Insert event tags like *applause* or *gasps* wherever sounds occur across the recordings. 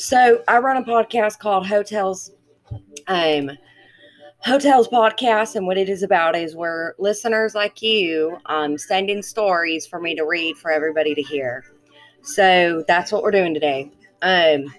So I run a podcast called Hotels um Hotels Podcast, and what it is about is where listeners like you um send in stories for me to read for everybody to hear. So that's what we're doing today. Um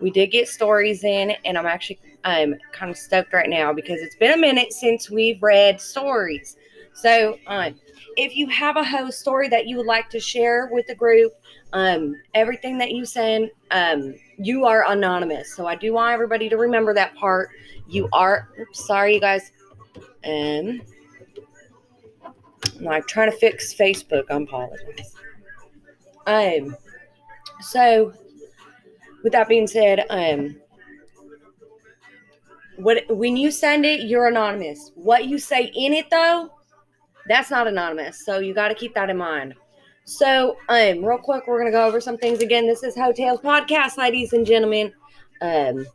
we did get stories in, and I'm actually um kind of stoked right now because it's been a minute since we've read stories. So um if you have a host story that you would like to share with the group, um, everything that you send, um, you are anonymous. So I do want everybody to remember that part. You are oops, sorry, you guys. Um, I'm trying to fix Facebook. I'm apologize. Um, so with that being said, um, what when you send it, you're anonymous. What you say in it though, that's not anonymous. So you got to keep that in mind. So, um, real quick, we're gonna go over some things again. This is Hotels Podcast, ladies and gentlemen. Um,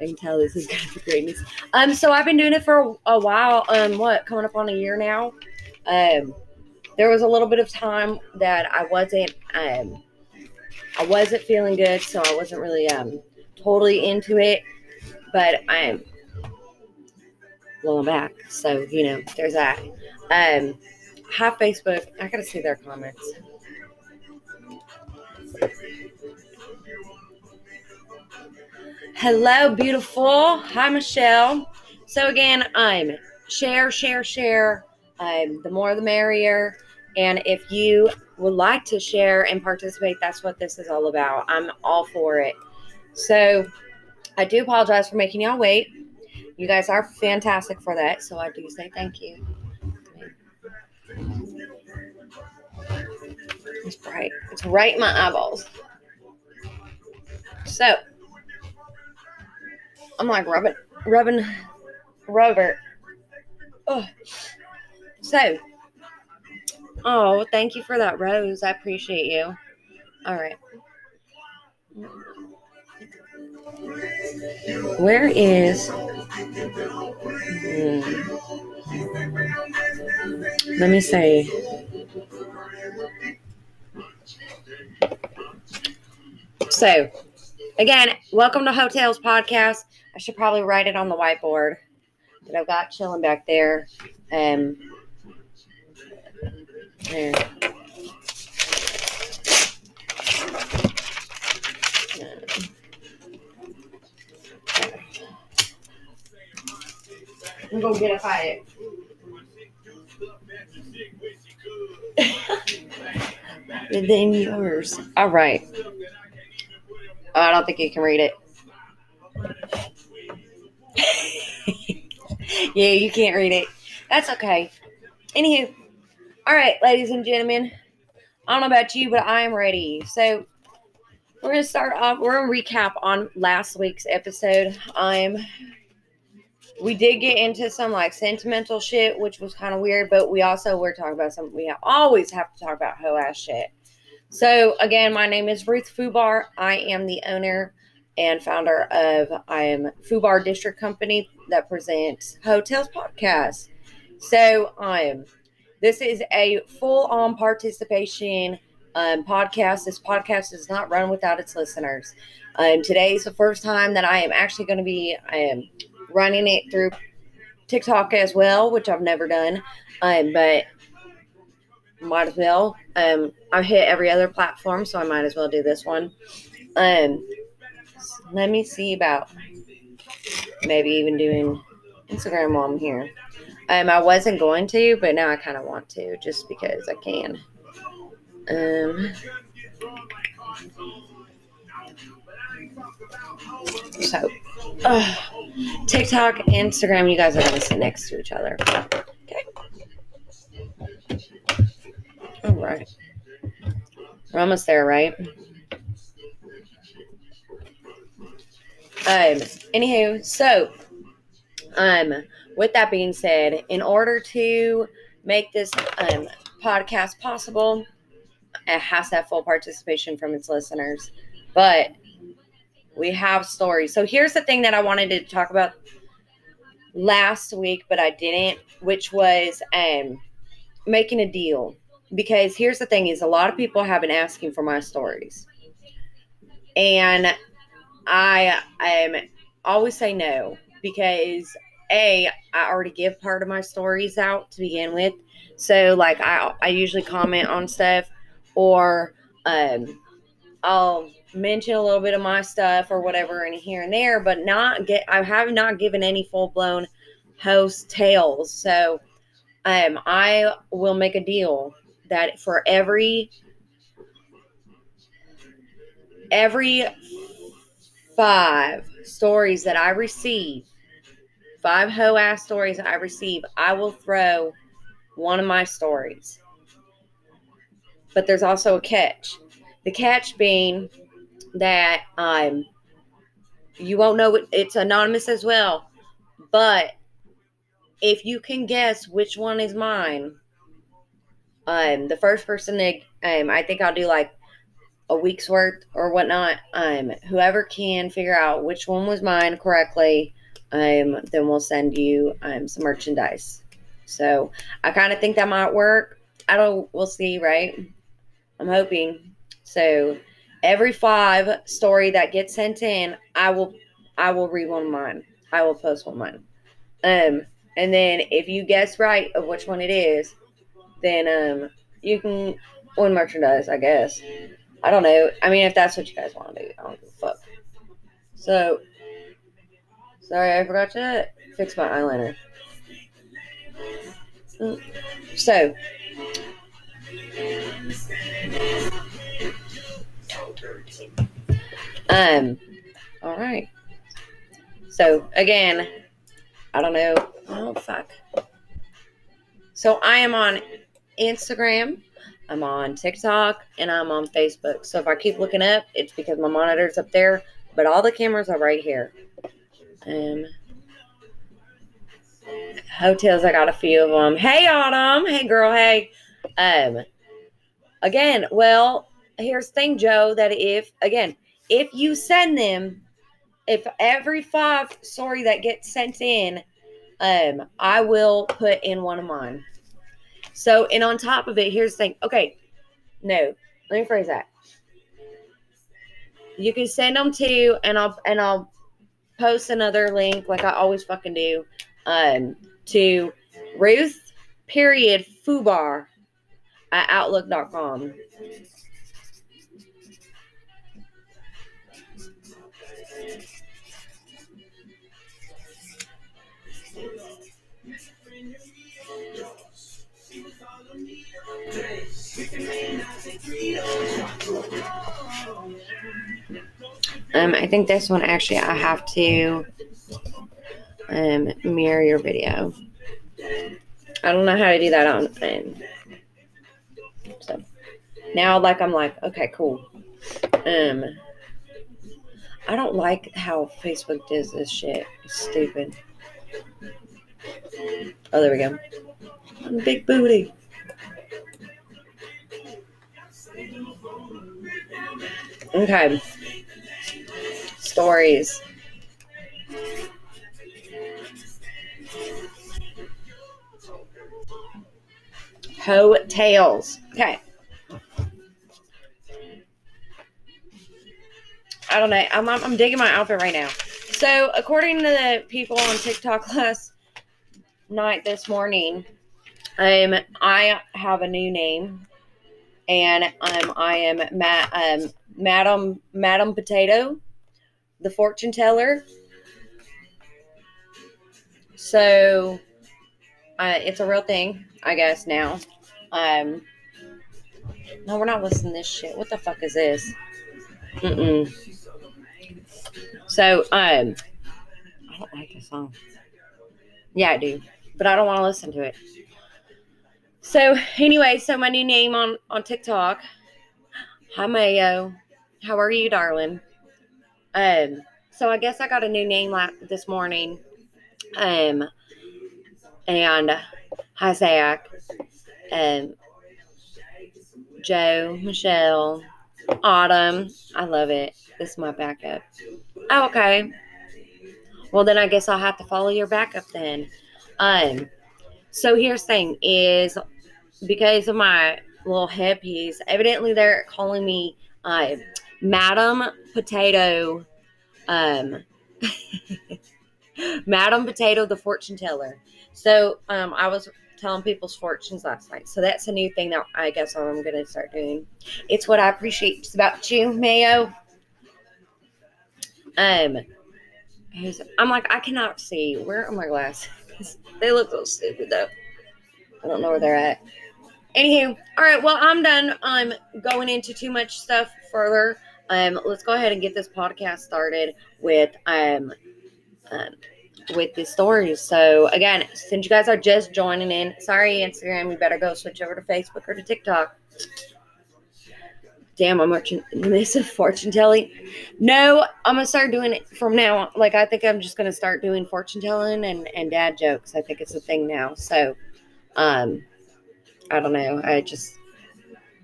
I can tell this is *laughs* gonna be greatness. Um, so I've been doing it for a, a while. Um, what coming up on a year now. Um, there was a little bit of time that I wasn't um, I wasn't feeling good, so I wasn't really um totally into it. But I'm well, I'm back, so you know, there's that. Um, hi Facebook. I gotta see their comments. Hello, beautiful. Hi, Michelle. So again, I'm share, share, share, I'm the more the merrier. And if you would like to share and participate, that's what this is all about. I'm all for it. So I do apologize for making y'all wait. You guys are fantastic for that. So I do say thank you. It's bright. It's right in my eyeballs. So I'm like rubbing, rubbing, Robert. Oh, so. Oh, thank you for that rose. I appreciate you. All right. Where is. Hmm. Let me say. So, again, welcome to Hotels Podcast. I should probably write it on the whiteboard that I've got chilling back there. Um, there. I'm gonna get a fight. *laughs* Within yours. All right. Oh, I don't think you can read it. *laughs* yeah, you can't read it. That's okay. Anywho, all right, ladies and gentlemen. I don't know about you, but I am ready. So we're gonna start off. We're gonna recap on last week's episode. I'm. We did get into some like sentimental shit, which was kind of weird, but we also were talking about some. We always have to talk about hoe ass shit. So again, my name is Ruth Fubar. I am the owner and founder of I am Fubar District Company that presents Hotels Podcast. So um this is a full on participation um, podcast. This podcast is not run without its listeners. Um, today is the first time that I am actually going to be um, running it through TikTok as well, which I've never done. Um, but might as well. Um, I've hit every other platform, so I might as well do this one. Um, let me see about maybe even doing Instagram while I'm here. Um, I wasn't going to, but now I kind of want to just because I can. Um, so, uh, TikTok, Instagram, you guys are going to sit next to each other. Okay. All right. We're almost there, right? Um, anywho, so um with that being said, in order to make this um, podcast possible, it has to have full participation from its listeners. But we have stories. So here's the thing that I wanted to talk about last week, but I didn't, which was um, making a deal. Because here's the thing: is a lot of people have been asking for my stories, and I um always say no because a I already give part of my stories out to begin with, so like I I usually comment on stuff or um I'll mention a little bit of my stuff or whatever in here and there, but not get I have not given any full blown host tales. So um I will make a deal that for every every five stories that I receive, five hoe ass stories I receive, I will throw one of my stories. But there's also a catch. The catch being that um you won't know it, it's anonymous as well. But if you can guess which one is mine, um the first person to um I think I'll do like a week's worth or whatnot. Um, whoever can figure out which one was mine correctly, um, then we'll send you um some merchandise. So I kind of think that might work. I don't. We'll see, right? I'm hoping. So every five story that gets sent in, I will I will read one of mine. I will post one of mine. Um, and then if you guess right of which one it is, then um you can win merchandise, I guess. I don't know. I mean, if that's what you guys want to do, I don't give a fuck. So, sorry, I forgot to fix my eyeliner. So, um, all right. So again, I don't know. Oh fuck. So I am on Instagram I'm on TikTok, and I'm on Facebook. So if I keep looking up, it's because my monitor's up there, but all the cameras are right here. Um, hotels, I got a few of them. Hey, Autumn. Hey, girl. Hey. Um, again, well, here's the thing, Joe, that if, again, if you send them, if every five story that gets sent in, um, I will put in one of mine. So, and on top of it, here's the thing. Okay, no, let me phrase that. You can send them to, and I'll and I'll post another link like I always fucking do, um, to Ruth period Fubar at outlook.com. Um, I think this one actually I have to um, mirror your video. I don't know how to do that on um, so now like I'm like, okay, cool. Um I don't like how Facebook does this shit. It's stupid. Oh, there we go. Big booty. Okay. Stories. Hotels. Okay. I don't know. I'm, I'm, I'm digging my outfit right now. So, according to the people on TikTok *laughs* last night, this morning, um, I have a new name, and um, I am Ma- um, Madam Madam Potato, the fortune teller. So, uh, it's a real thing, I guess now. Um, no, we're not listening to this shit. What the fuck is this? Mm-mm. So, um, I don't like this song. Yeah, I do, but I don't want to listen to it. So, anyway, so my new name on on TikTok. Hi, Mayo. How are you, darling? Um, so I guess I got a new name la- this morning. Um, and hi, Zach. Um, Joe, Michelle, Autumn. I love it. This is my backup. Oh, okay. Well, then I guess I'll have to follow your backup then. Um, so here's the thing is because of my little headpiece, evidently they're calling me uh, Madam Potato Um, *laughs* Madam Potato, the fortune teller. So um, I was telling people's fortunes last night. So that's a new thing that I guess I'm going to start doing. It's what I appreciate about you, Mayo. Um, I'm like, I cannot see. Where are my glasses? *laughs* they look so stupid though. I don't know where they're at. Anywho, all right. Well, I'm done. I'm going into too much stuff further. Um, let's go ahead and get this podcast started with um, um with the stories. So again, since you guys are just joining in, sorry Instagram, you better go switch over to Facebook or to TikTok. Damn, I'm watching this is fortune telling. No, I'm gonna start doing it from now. Like I think I'm just gonna start doing fortune telling and, and dad jokes. I think it's a thing now. So um I don't know. I just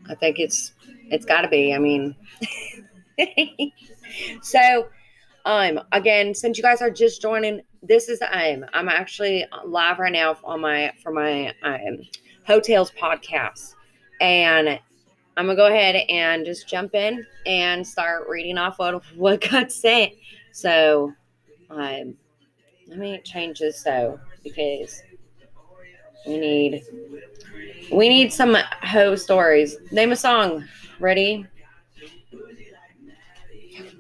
I think it's it's gotta be. I mean *laughs* so um again, since you guys are just joining, this is I'm um I'm actually live right now on my for my um hotels podcast. And I'm gonna go ahead and just jump in and start reading off what what God said. So, um, let me change this so because we need we need some ho stories. Name a song. Ready?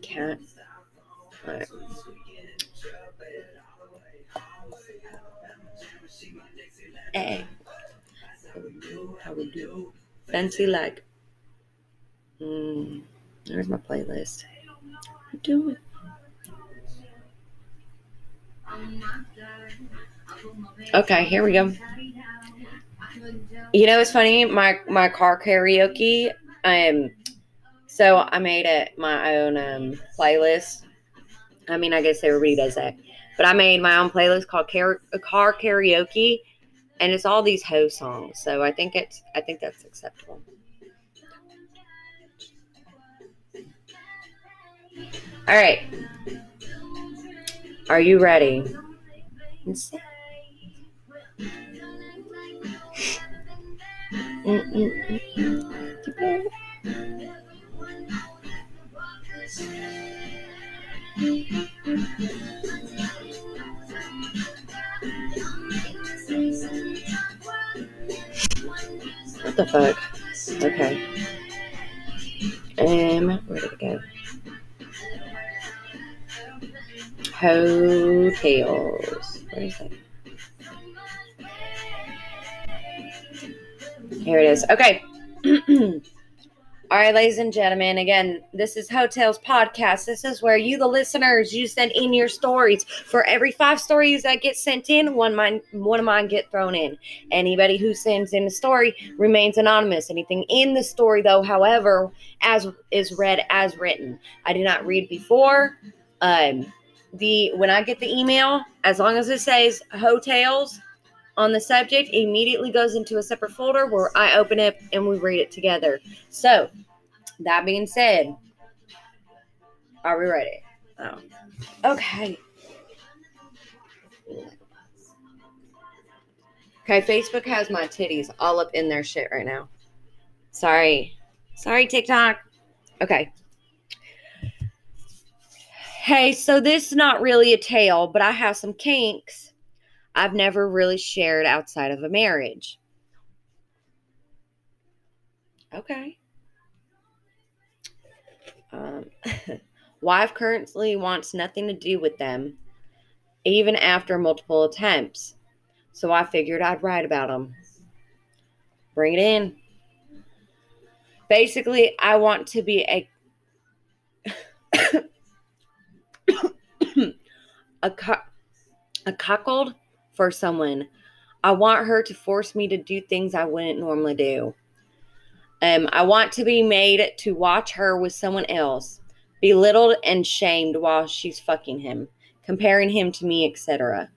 Cat. All right. Hey. How we do? Fancy like. Mm, there's my playlist. Do it. Okay, here we go. You know, it's funny. My my car karaoke. Um, so I made it my own um playlist. I mean, I guess everybody does that, but I made my own playlist called car, car karaoke, and it's all these ho songs. So I think it's I think that's acceptable. All right. Are you ready? What the fuck? Okay. Um, where did it go? hotels. Here it is. Okay. *clears throat* All right, ladies and gentlemen, again, this is Hotels Podcast. This is where you, the listeners, you send in your stories. For every five stories that get sent in, one mine, one of mine get thrown in. Anybody who sends in a story remains anonymous. Anything in the story, though, however, as is read as written. I did not read before. Um, the when I get the email, as long as it says hotels on the subject, immediately goes into a separate folder where I open it and we read it together. So, that being said, are we ready? Oh. Okay. Okay, Facebook has my titties all up in their shit right now. Sorry. Sorry, TikTok. Okay. Hey, so this is not really a tale, but I have some kinks I've never really shared outside of a marriage. Okay. Um, *laughs* wife currently wants nothing to do with them, even after multiple attempts. So I figured I'd write about them. Bring it in. Basically, I want to be a *coughs* a, co- a cuckold for someone. I want her to force me to do things I wouldn't normally do. Um, I want to be made to watch her with someone else, belittled and shamed while she's fucking him, comparing him to me, etc.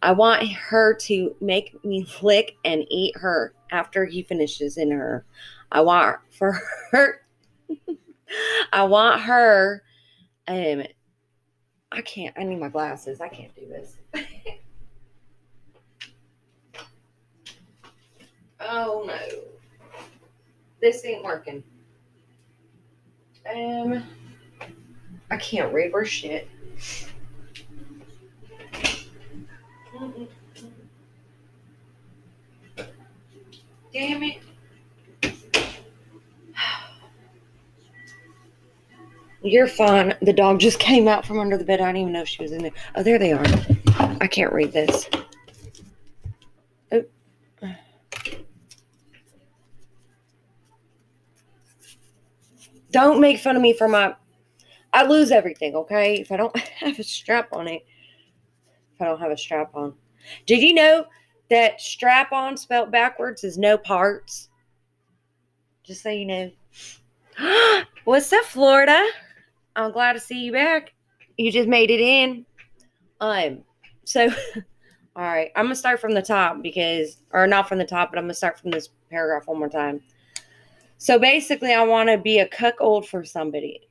I want her to make me lick and eat her after he finishes in her. I want for her. *laughs* I want her um, I can't. I need my glasses. I can't do this. *laughs* oh no. This ain't working. Um I can't read for shit. Damn it. You're fine. The dog just came out from under the bed. I didn't even know if she was in there. Oh, there they are. I can't read this. Don't make fun of me for my. I lose everything, okay? If I don't *laughs* have a strap on it. If I don't have a strap on. Did you know that strap on spelled backwards is no parts? Just so you know. *gasps* What's up, Florida? I'm glad to see you back. You just made it in. Um, so *laughs* all right, I'm gonna start from the top because or not from the top, but I'm gonna start from this paragraph one more time. So basically, I want to be a cuckold for somebody.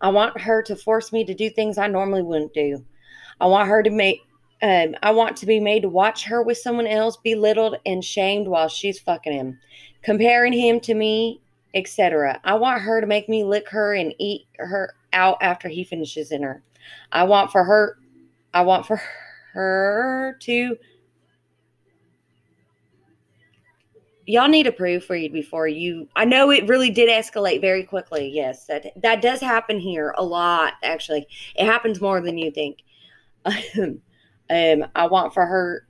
I want her to force me to do things I normally wouldn't do. I want her to make um, I want to be made to watch her with someone else, belittled and shamed while she's fucking him, comparing him to me, etc. I want her to make me lick her and eat her out after he finishes in her. I want for her I want for her to y'all need a proof read before you I know it really did escalate very quickly. Yes, that that does happen here a lot actually. It happens more than you think. *laughs* um I want for her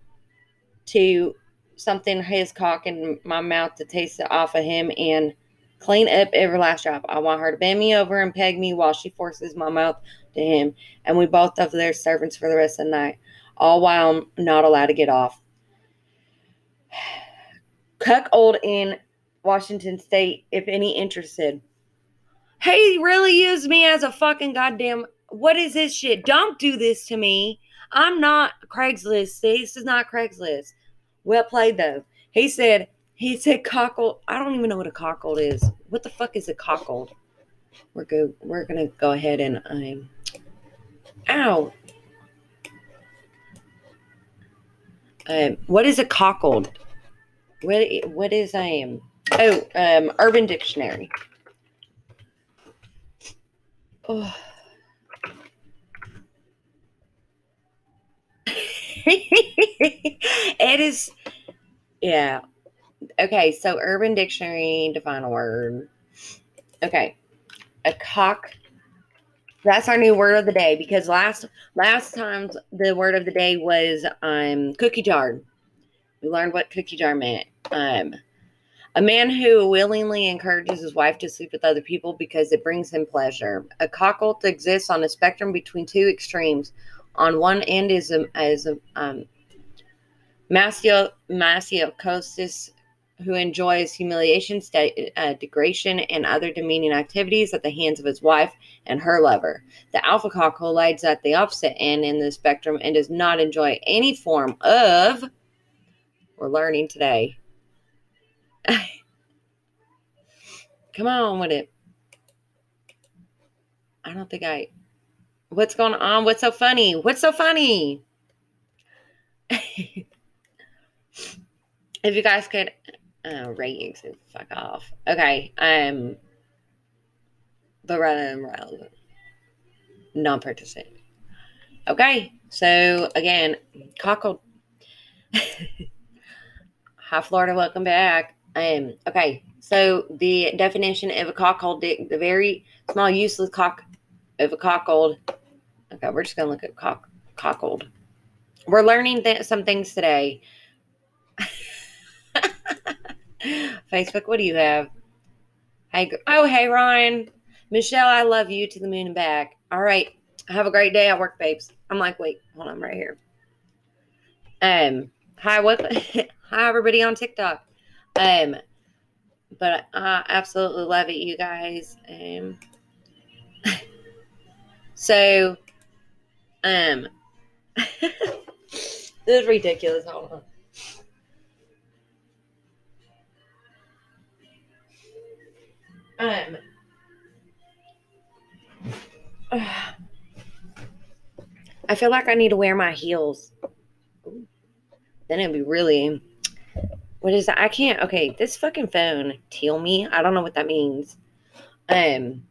to something his cock in my mouth to taste it off of him and clean up every last drop. I want her to bend me over and peg me while she forces my mouth to him, and we both of their servants for the rest of the night, all while I'm not allowed to get off. Cuck old in Washington State, if any interested. Hey, really use me as a fucking goddamn. What is this shit? Don't do this to me. I'm not Craigslist. This is not Craigslist. Well played though. He said, he said cockle. I don't even know what a cockle is. What the fuck is a cockle? We're go. We're gonna go ahead and um. Ow. Um, what is a cockled? What what is um? Oh, um, Urban Dictionary. Oh. *laughs* it is, yeah. Okay, so Urban Dictionary define a word. Okay, a cock. That's our new word of the day because last last time the word of the day was um cookie jar. We learned what cookie jar meant. Um, a man who willingly encourages his wife to sleep with other people because it brings him pleasure. A cockle exists on a spectrum between two extremes. On one end is a, is a um, masochist who enjoys humiliation, uh, degradation, and other demeaning activities at the hands of his wife and her lover. The alpha cockle lies at the opposite end in the spectrum and does not enjoy any form of. We're learning today. *laughs* Come on with it. I don't think I. What's going on? What's so funny? What's so funny? *laughs* if you guys could uh, ratings and fuck off. Okay. Um, but rather than relevant, non-participant. Okay. So again, cockled. *laughs* Hi, Florida. Welcome back. Um. Okay. So the definition of a cockhold dick, the very small, useless cock of a cockhold. Okay, we're just gonna look at cock cockled. We're learning th- some things today. *laughs* Facebook, what do you have? Hey, oh, hey, Ryan. Michelle, I love you to the moon and back. All right. Have a great day at work, babes. I'm like, wait, hold on, I'm right here. Um, hi, what? *laughs* hi, everybody on TikTok. Um, but I absolutely love it, you guys. Um, *laughs* so, um, *laughs* this is ridiculous. Hold on. Um, *sighs* I feel like I need to wear my heels. Then it'd be really. What is that? I can't. Okay, this fucking phone, teal me. I don't know what that means. Um,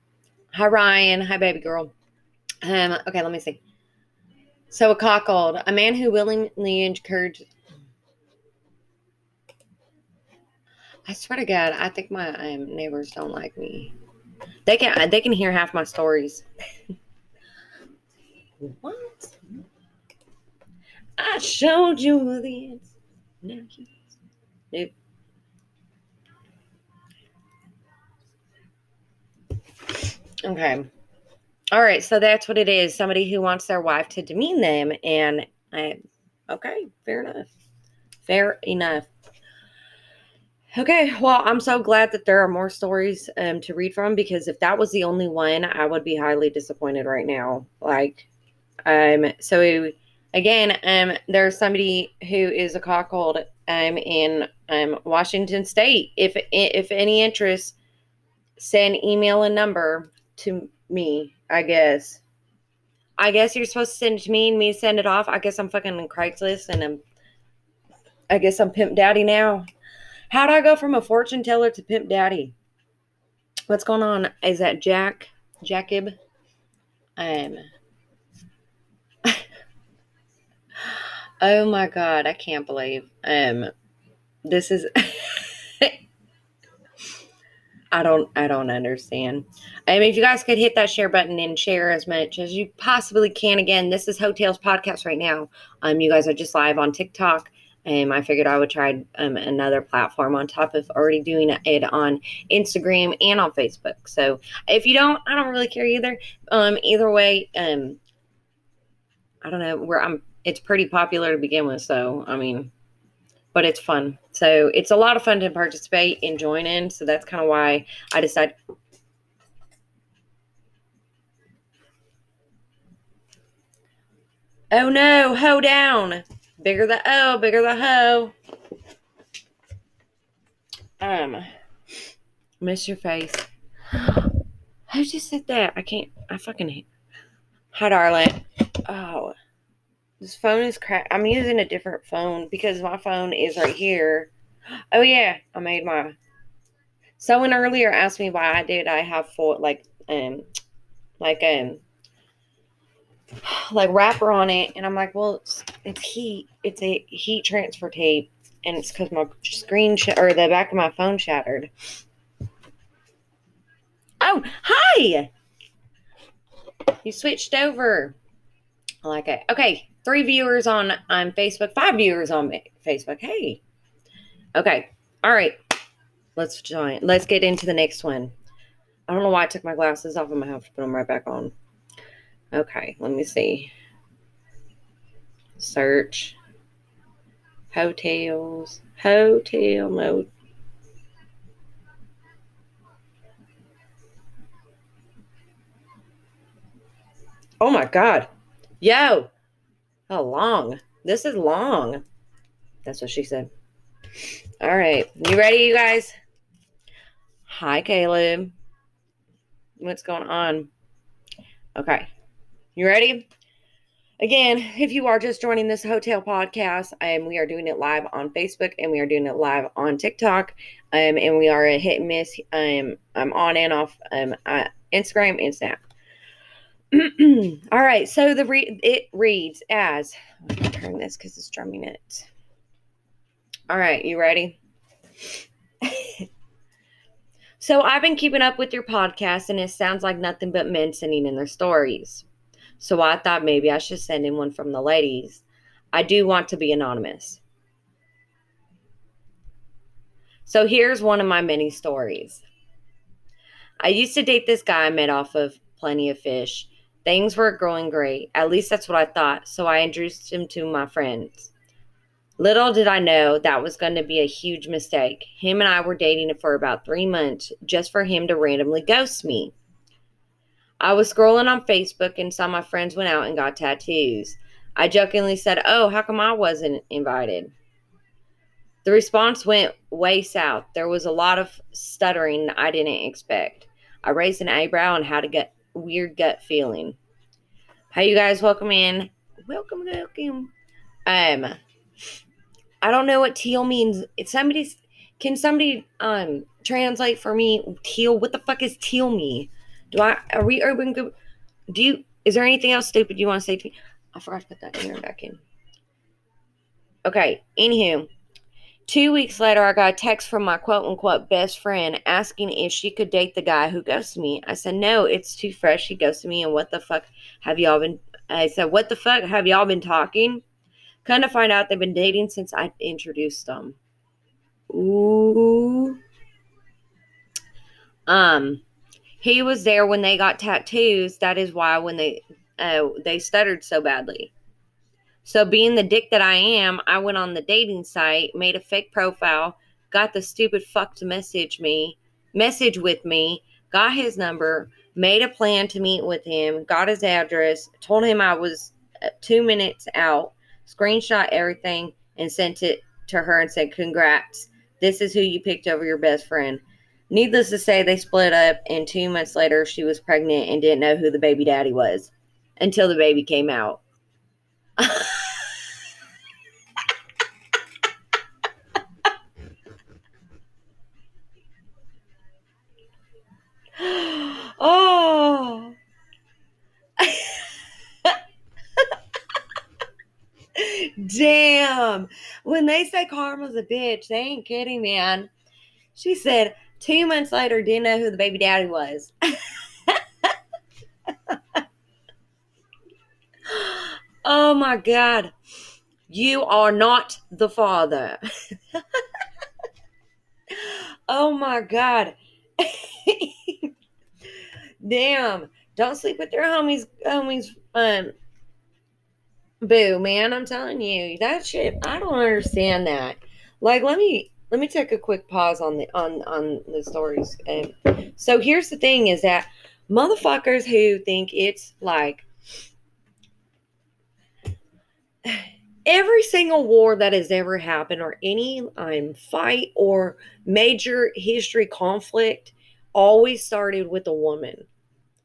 hi Ryan. Hi baby girl. Um, okay, let me see. So a cockold, a man who willingly encouraged. I swear to God, I think my um, neighbors don't like me. They can they can hear half my stories. *laughs* what? I showed you this. Nope. Okay. All right, so that's what it is. Somebody who wants their wife to demean them, and I, okay, fair enough. Fair enough. Okay, well, I'm so glad that there are more stories um, to read from because if that was the only one, I would be highly disappointed right now. Like, um, so again, um, there's somebody who is a cockhold um in um Washington State. If if any interest, send email and number to me. I guess. I guess you're supposed to send it to me and me send it off. I guess I'm fucking on Craigslist and I'm. I guess I'm pimp daddy now. How do I go from a fortune teller to pimp daddy? What's going on? Is that Jack? Jacob? Um. Oh my god, I can't believe. Um. This is. *laughs* I don't I don't understand. I mean, if you guys could hit that share button and share as much as you possibly can. Again, this is Hotels Podcast right now. Um, you guys are just live on TikTok. Um, I figured I would try um, another platform on top of already doing it on Instagram and on Facebook. So if you don't, I don't really care either. Um, either way, um, I don't know where I'm. It's pretty popular to begin with, so I mean, but it's fun. So it's a lot of fun to participate and join in. So that's kind of why I decided. Oh no, hoe down. Bigger the O, bigger the hoe. Um, miss your face. Who just said that? I can't, I fucking, hi darling. Oh. This phone is cracked. I'm using a different phone because my phone is right here. Oh yeah, I made my. Someone earlier asked me why I did. I have full like um, like um, *sighs* like wrapper on it, and I'm like, well, it's, it's heat. It's a heat transfer tape, and it's because my screen sh- or the back of my phone shattered. Oh, hi! You switched over. I like it. Okay, three viewers on on Facebook, five viewers on Facebook. Hey, okay, all right. Let's join. Let's get into the next one. I don't know why I took my glasses off. I'm gonna have to put them right back on. Okay, let me see. Search hotels, hotel mode. Oh my god. Yo, how long? This is long. That's what she said. All right. You ready, you guys? Hi, Caleb. What's going on? Okay. You ready? Again, if you are just joining this hotel podcast, um, we are doing it live on Facebook and we are doing it live on TikTok. Um, and we are a hit and miss. Um, I'm on and off um, Instagram and Snap. All right, so the re- it reads as turn this because it's drumming it. All right, you ready? *laughs* so I've been keeping up with your podcast, and it sounds like nothing but men sending in their stories. So I thought maybe I should send in one from the ladies. I do want to be anonymous. So here's one of my many stories. I used to date this guy I met off of Plenty of Fish Things were going great. At least that's what I thought. So I introduced him to my friends. Little did I know that was going to be a huge mistake. Him and I were dating for about three months just for him to randomly ghost me. I was scrolling on Facebook and saw my friends went out and got tattoos. I jokingly said, Oh, how come I wasn't invited? The response went way south. There was a lot of stuttering I didn't expect. I raised an eyebrow and had to get weird gut feeling. How you guys welcome in? Welcome, welcome. Um, I don't know what teal means. If somebody's, can somebody um translate for me teal? What the fuck is teal me? Do I are we urban? Do you Is there anything else stupid you want to say to me? I forgot to put that in back in. Okay, anywho. Two weeks later, I got a text from my quote unquote best friend asking if she could date the guy who ghosted me. I said, no, it's too fresh. He ghosted me. And what the fuck have y'all been? I said, what the fuck have y'all been talking? Kind of find out they've been dating since I introduced them. Ooh. Um, he was there when they got tattoos. That is why when they uh, they stuttered so badly. So, being the dick that I am, I went on the dating site, made a fake profile, got the stupid fuck to message me, message with me, got his number, made a plan to meet with him, got his address, told him I was uh, two minutes out, screenshot everything, and sent it to her and said, Congrats. This is who you picked over your best friend. Needless to say, they split up, and two months later, she was pregnant and didn't know who the baby daddy was until the baby came out. *laughs* oh. Damn. When they say karma's a bitch, they ain't kidding, man. She said two months later, didn't know who the baby daddy was. *laughs* oh my God. You are not the father. *laughs* oh my God. *laughs* Damn. Don't sleep with your homies homies um boo, man. I'm telling you. That shit I don't understand that. Like let me let me take a quick pause on the on on the stories. Um, so here's the thing is that motherfuckers who think it's like every single war that has ever happened or any um, fight or major history conflict always started with a woman.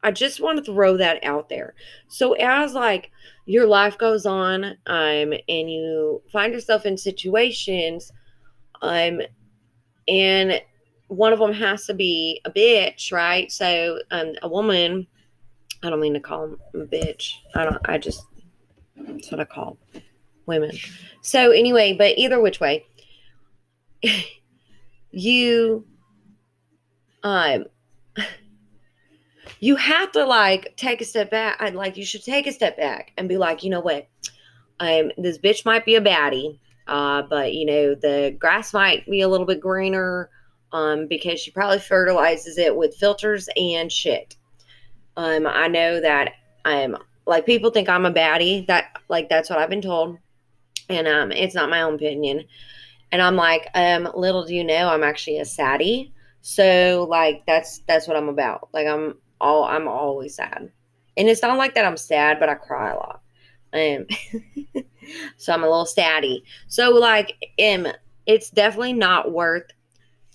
I just want to throw that out there. So as like your life goes on um and you find yourself in situations um and one of them has to be a bitch right? So um a woman i don't mean to call them a bitch. I don't i just that's what i call women. So anyway, but either which way, *laughs* you um you have to like take a step back. I'd like you should take a step back and be like, you know what? Um this bitch might be a baddie, uh, but you know, the grass might be a little bit greener um because she probably fertilizes it with filters and shit. Um I know that I'm like people think I'm a baddie. That like that's what I've been told and um, it's not my own opinion. And I'm like, um, little do you know, I'm actually a saddie. So like that's that's what I'm about. Like I'm all I'm always sad, and it's not like that I'm sad, but I cry a lot. Um, *laughs* so I'm a little saddie. So like, um, it's definitely not worth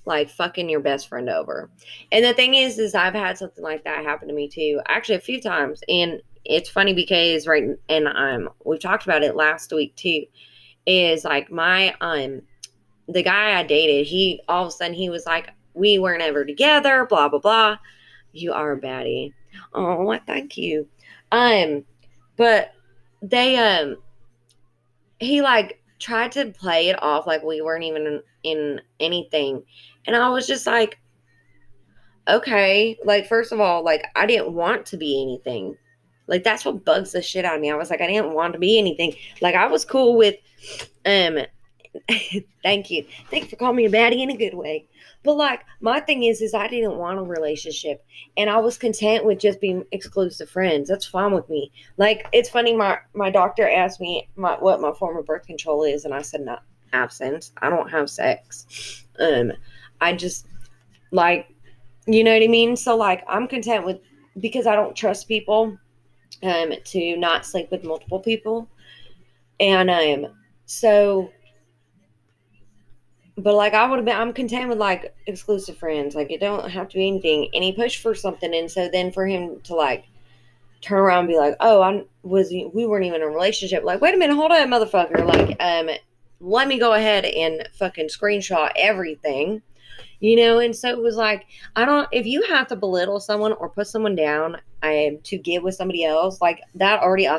like fucking your best friend over. And the thing is, is I've had something like that happen to me too, actually a few times, and it's funny because right and um we talked about it last week too is like my um the guy I dated he all of a sudden he was like we weren't ever together blah blah blah. You are a baddie. Oh thank you. Um but they um he like tried to play it off like we weren't even in, in anything. And I was just like okay. Like first of all like I didn't want to be anything like that's what bugs the shit out of me. I was like, I didn't want to be anything. Like I was cool with um *laughs* thank you. Thank you for calling me a baddie in a good way. But like my thing is is I didn't want a relationship and I was content with just being exclusive friends. That's fine with me. Like it's funny my my doctor asked me my, what my form of birth control is and I said not absence. I don't have sex. Um I just like you know what I mean? So like I'm content with because I don't trust people um, to not sleep with multiple people. And um, so, but like I would have been, I'm content with like exclusive friends. Like it don't have to be anything. And he pushed for something, and so then for him to like turn around and be like, "Oh, I was we weren't even in a relationship." Like, wait a minute, hold on, motherfucker. Like, um, let me go ahead and fucking screenshot everything. You know, and so it was like, I don't, if you have to belittle someone or put someone down um, to get with somebody else, like that already